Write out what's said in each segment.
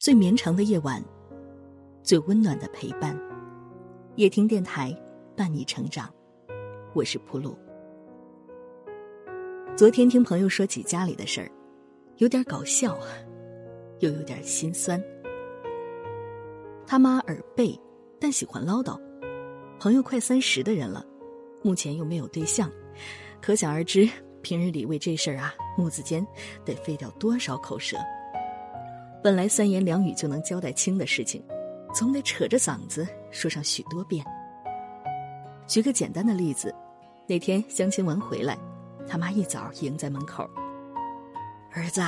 最绵长的夜晚，最温暖的陪伴。夜听电台，伴你成长。我是普鲁。昨天听朋友说起家里的事儿，有点搞笑，又有点心酸。他妈耳背，但喜欢唠叨。朋友快三十的人了，目前又没有对象，可想而知。平日里为这事儿啊，母子间得费掉多少口舌。本来三言两语就能交代清的事情，总得扯着嗓子说上许多遍。举个简单的例子，那天相亲完回来，他妈一早迎在门口：“儿子，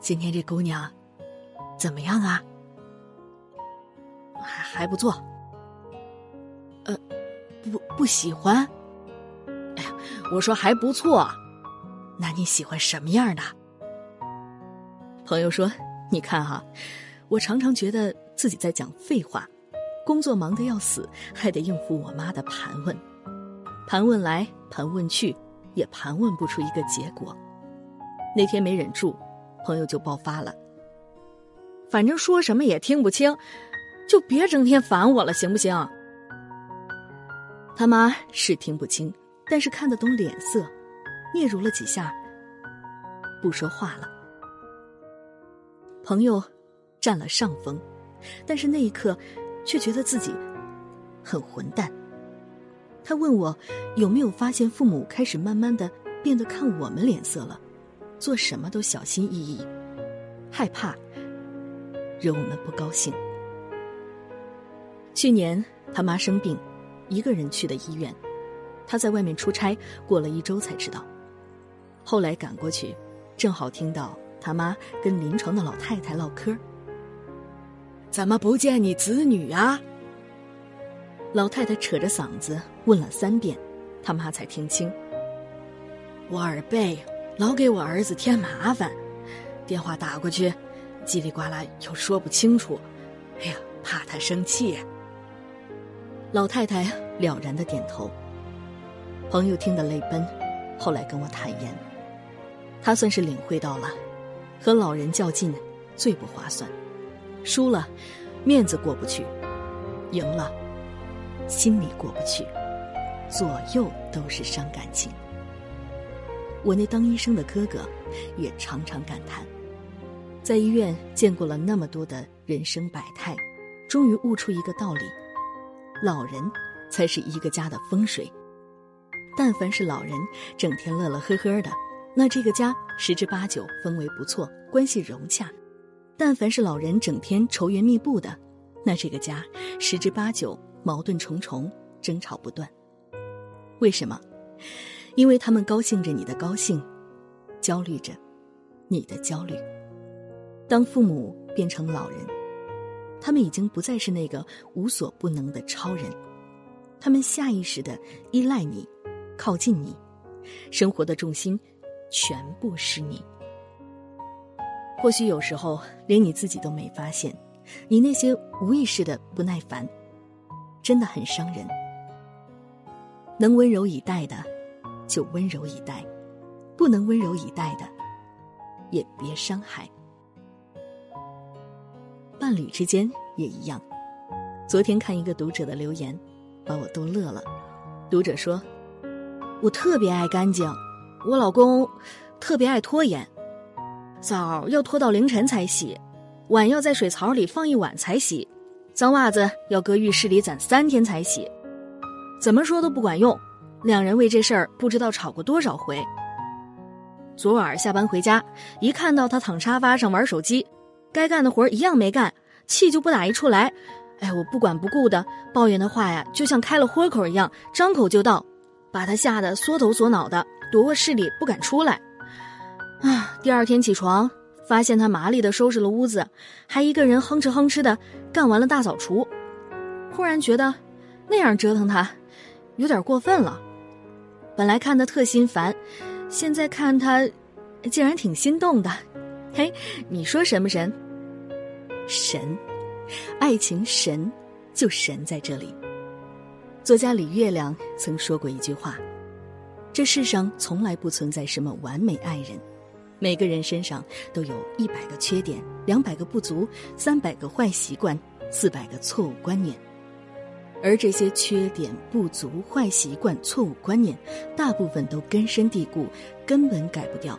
今天这姑娘怎么样啊？还还不错。呃，不不喜欢。”哎呀我说还不错，那你喜欢什么样的？朋友说：“你看哈，我常常觉得自己在讲废话，工作忙得要死，还得应付我妈的盘问，盘问来盘问去，也盘问不出一个结果。那天没忍住，朋友就爆发了。反正说什么也听不清，就别整天烦我了，行不行？他妈是听不清。”但是看得懂脸色，嗫嚅了几下，不说话了。朋友占了上风，但是那一刻却觉得自己很混蛋。他问我有没有发现父母开始慢慢的变得看我们脸色了，做什么都小心翼翼，害怕惹我们不高兴。去年他妈生病，一个人去的医院。他在外面出差，过了一周才知道。后来赶过去，正好听到他妈跟临床的老太太唠嗑。怎么不见你子女啊？老太太扯着嗓子问了三遍，他妈才听清。我耳背，老给我儿子添麻烦，电话打过去，叽里呱啦又说不清楚，哎呀，怕他生气。老太太了然的点头。朋友听得泪奔，后来跟我坦言，他算是领会到了，和老人较劲最不划算，输了面子过不去，赢了心里过不去，左右都是伤感情。我那当医生的哥哥也常常感叹，在医院见过了那么多的人生百态，终于悟出一个道理：老人才是一个家的风水。但凡是老人整天乐乐呵呵的，那这个家十之八九氛围不错，关系融洽；但凡是老人整天愁云密布的，那这个家十之八九矛盾重重，争吵不断。为什么？因为他们高兴着你的高兴，焦虑着你的焦虑。当父母变成老人，他们已经不再是那个无所不能的超人，他们下意识的依赖你。靠近你，生活的重心全部是你。或许有时候连你自己都没发现，你那些无意识的不耐烦，真的很伤人。能温柔以待的，就温柔以待；不能温柔以待的，也别伤害。伴侣之间也一样。昨天看一个读者的留言，把我逗乐了。读者说。我特别爱干净，我老公特别爱拖延，澡要拖到凌晨才洗，碗要在水槽里放一晚才洗，脏袜子要搁浴室里攒三天才洗，怎么说都不管用，两人为这事儿不知道吵过多少回。昨晚下班回家，一看到他躺沙发上玩手机，该干的活一样没干，气就不打一处来，哎，我不管不顾的抱怨的话呀，就像开了豁口一样，张口就到。把他吓得缩头缩脑的，躲卧室里不敢出来。啊！第二天起床，发现他麻利的收拾了屋子，还一个人哼哧哼哧的干完了大扫除。忽然觉得，那样折腾他，有点过分了。本来看他特心烦，现在看他，竟然挺心动的。嘿，你说神不神？神，爱情神，就神在这里。作家李月亮曾说过一句话：“这世上从来不存在什么完美爱人，每个人身上都有一百个缺点，两百个不足，三百个坏习惯，四百个错误观念。而这些缺点、不足、坏习惯、错误观念，大部分都根深蒂固，根本改不掉。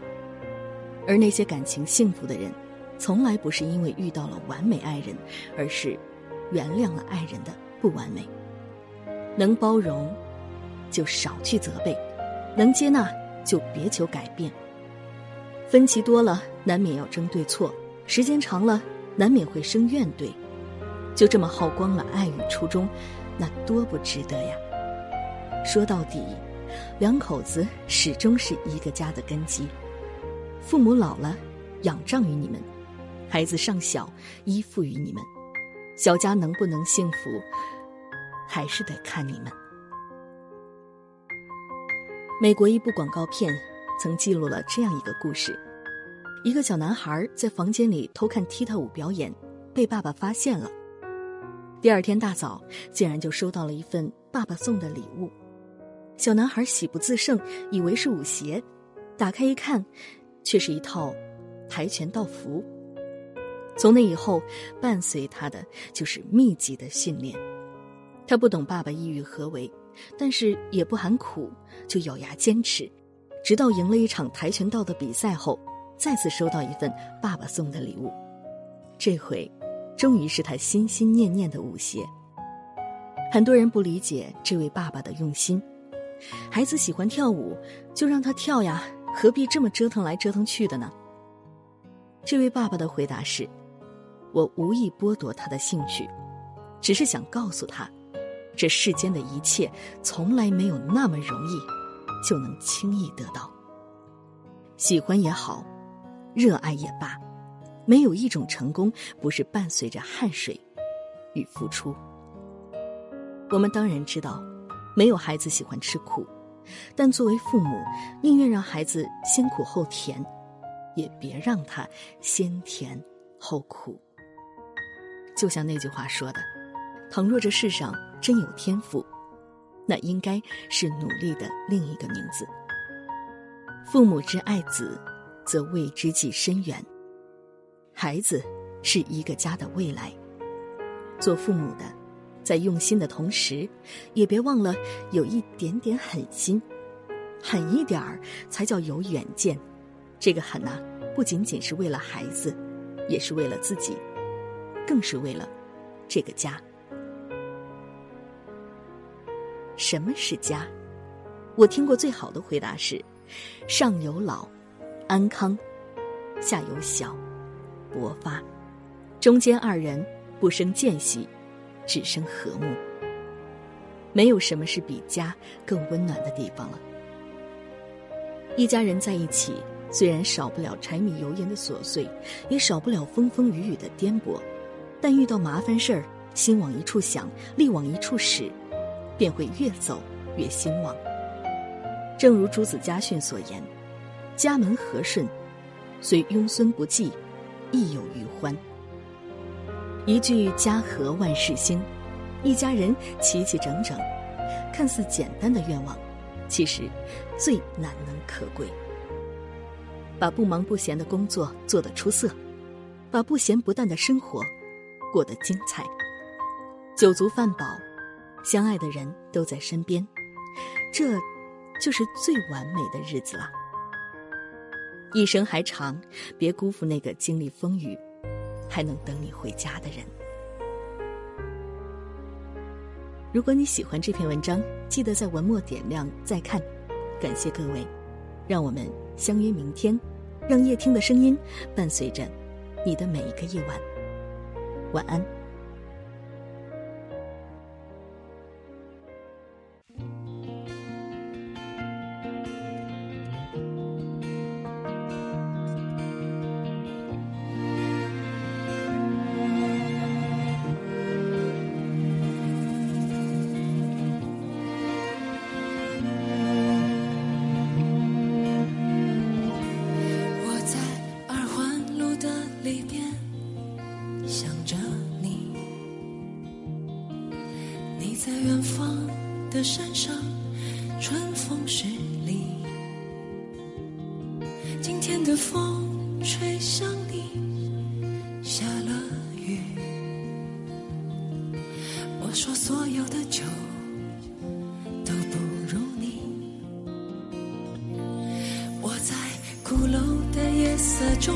而那些感情幸福的人，从来不是因为遇到了完美爱人，而是原谅了爱人的不完美。能包容，就少去责备；能接纳，就别求改变。分歧多了，难免要争对错；时间长了，难免会生怨怼。就这么耗光了爱与初衷，那多不值得呀！说到底，两口子始终是一个家的根基。父母老了，仰仗于你们；孩子尚小，依附于你们。小家能不能幸福，还是得看你们。美国一部广告片。曾记录了这样一个故事：一个小男孩在房间里偷看踢踏舞表演，被爸爸发现了。第二天大早，竟然就收到了一份爸爸送的礼物。小男孩喜不自胜，以为是舞鞋，打开一看，却是一套跆拳道服。从那以后，伴随他的就是密集的训练。他不懂爸爸意欲何为，但是也不喊苦，就咬牙坚持。直到赢了一场跆拳道的比赛后，再次收到一份爸爸送的礼物，这回，终于是他心心念念的舞鞋。很多人不理解这位爸爸的用心，孩子喜欢跳舞，就让他跳呀，何必这么折腾来折腾去的呢？这位爸爸的回答是：我无意剥夺他的兴趣，只是想告诉他，这世间的一切从来没有那么容易。就能轻易得到。喜欢也好，热爱也罢，没有一种成功不是伴随着汗水与付出。我们当然知道，没有孩子喜欢吃苦，但作为父母，宁愿让孩子先苦后甜，也别让他先甜后苦。就像那句话说的：“倘若这世上真有天赋。”那应该是努力的另一个名字。父母之爱子，则为之计深远。孩子是一个家的未来。做父母的，在用心的同时，也别忘了有一点点狠心，狠一点儿才叫有远见。这个狠呐，不仅仅是为了孩子，也是为了自己，更是为了这个家。什么是家？我听过最好的回答是：上有老，安康；下有小，勃发；中间二人不生间隙，只生和睦。没有什么是比家更温暖的地方了。一家人在一起，虽然少不了柴米油盐的琐碎，也少不了风风雨雨的颠簸，但遇到麻烦事儿，心往一处想，力往一处使。便会越走越兴旺。正如朱子家训所言：“家门和顺，虽庸孙不济，亦有余欢。”一句“家和万事兴”，一家人齐齐整整，看似简单的愿望，其实最难能可贵。把不忙不闲的工作做得出色，把不咸不淡的生活过得精彩，酒足饭饱。相爱的人都在身边，这就是最完美的日子了。一生还长，别辜负那个经历风雨，还能等你回家的人。如果你喜欢这篇文章，记得在文末点亮再看。感谢各位，让我们相约明天，让夜听的声音伴随着你的每一个夜晚。晚安。里边想着你。你在远方的山上春风十里。今天的风吹向你下了雨。我说所有的酒都不如你。我在鼓楼的夜色中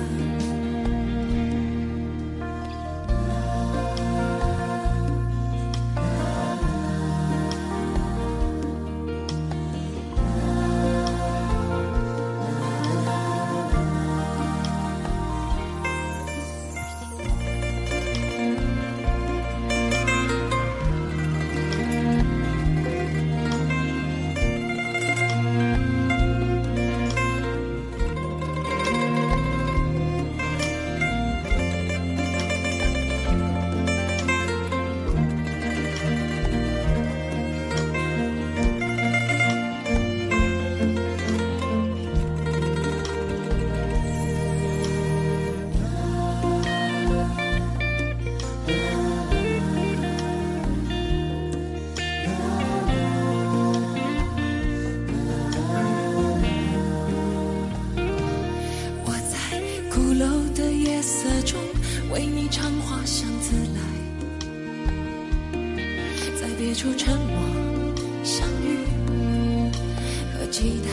期待。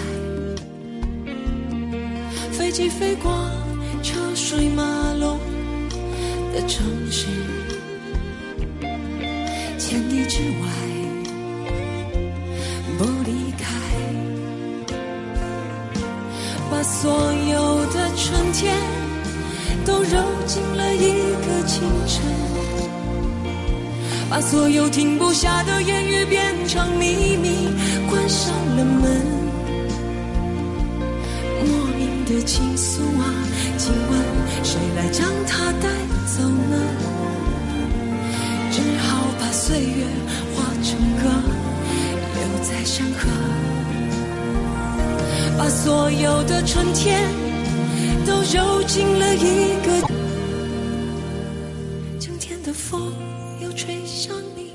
飞机飞过车水马龙的城市，千里之外不离开。把所有的春天都揉进了一个清晨，把所有停不下的言语变成秘密，关上了门。的情愫啊，请问谁来将它带走呢？只好把岁月化成歌，留在山河。把所有的春天都揉进了一个。今天的风又吹向你，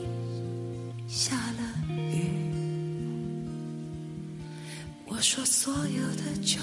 下了雨。我说所有的酒。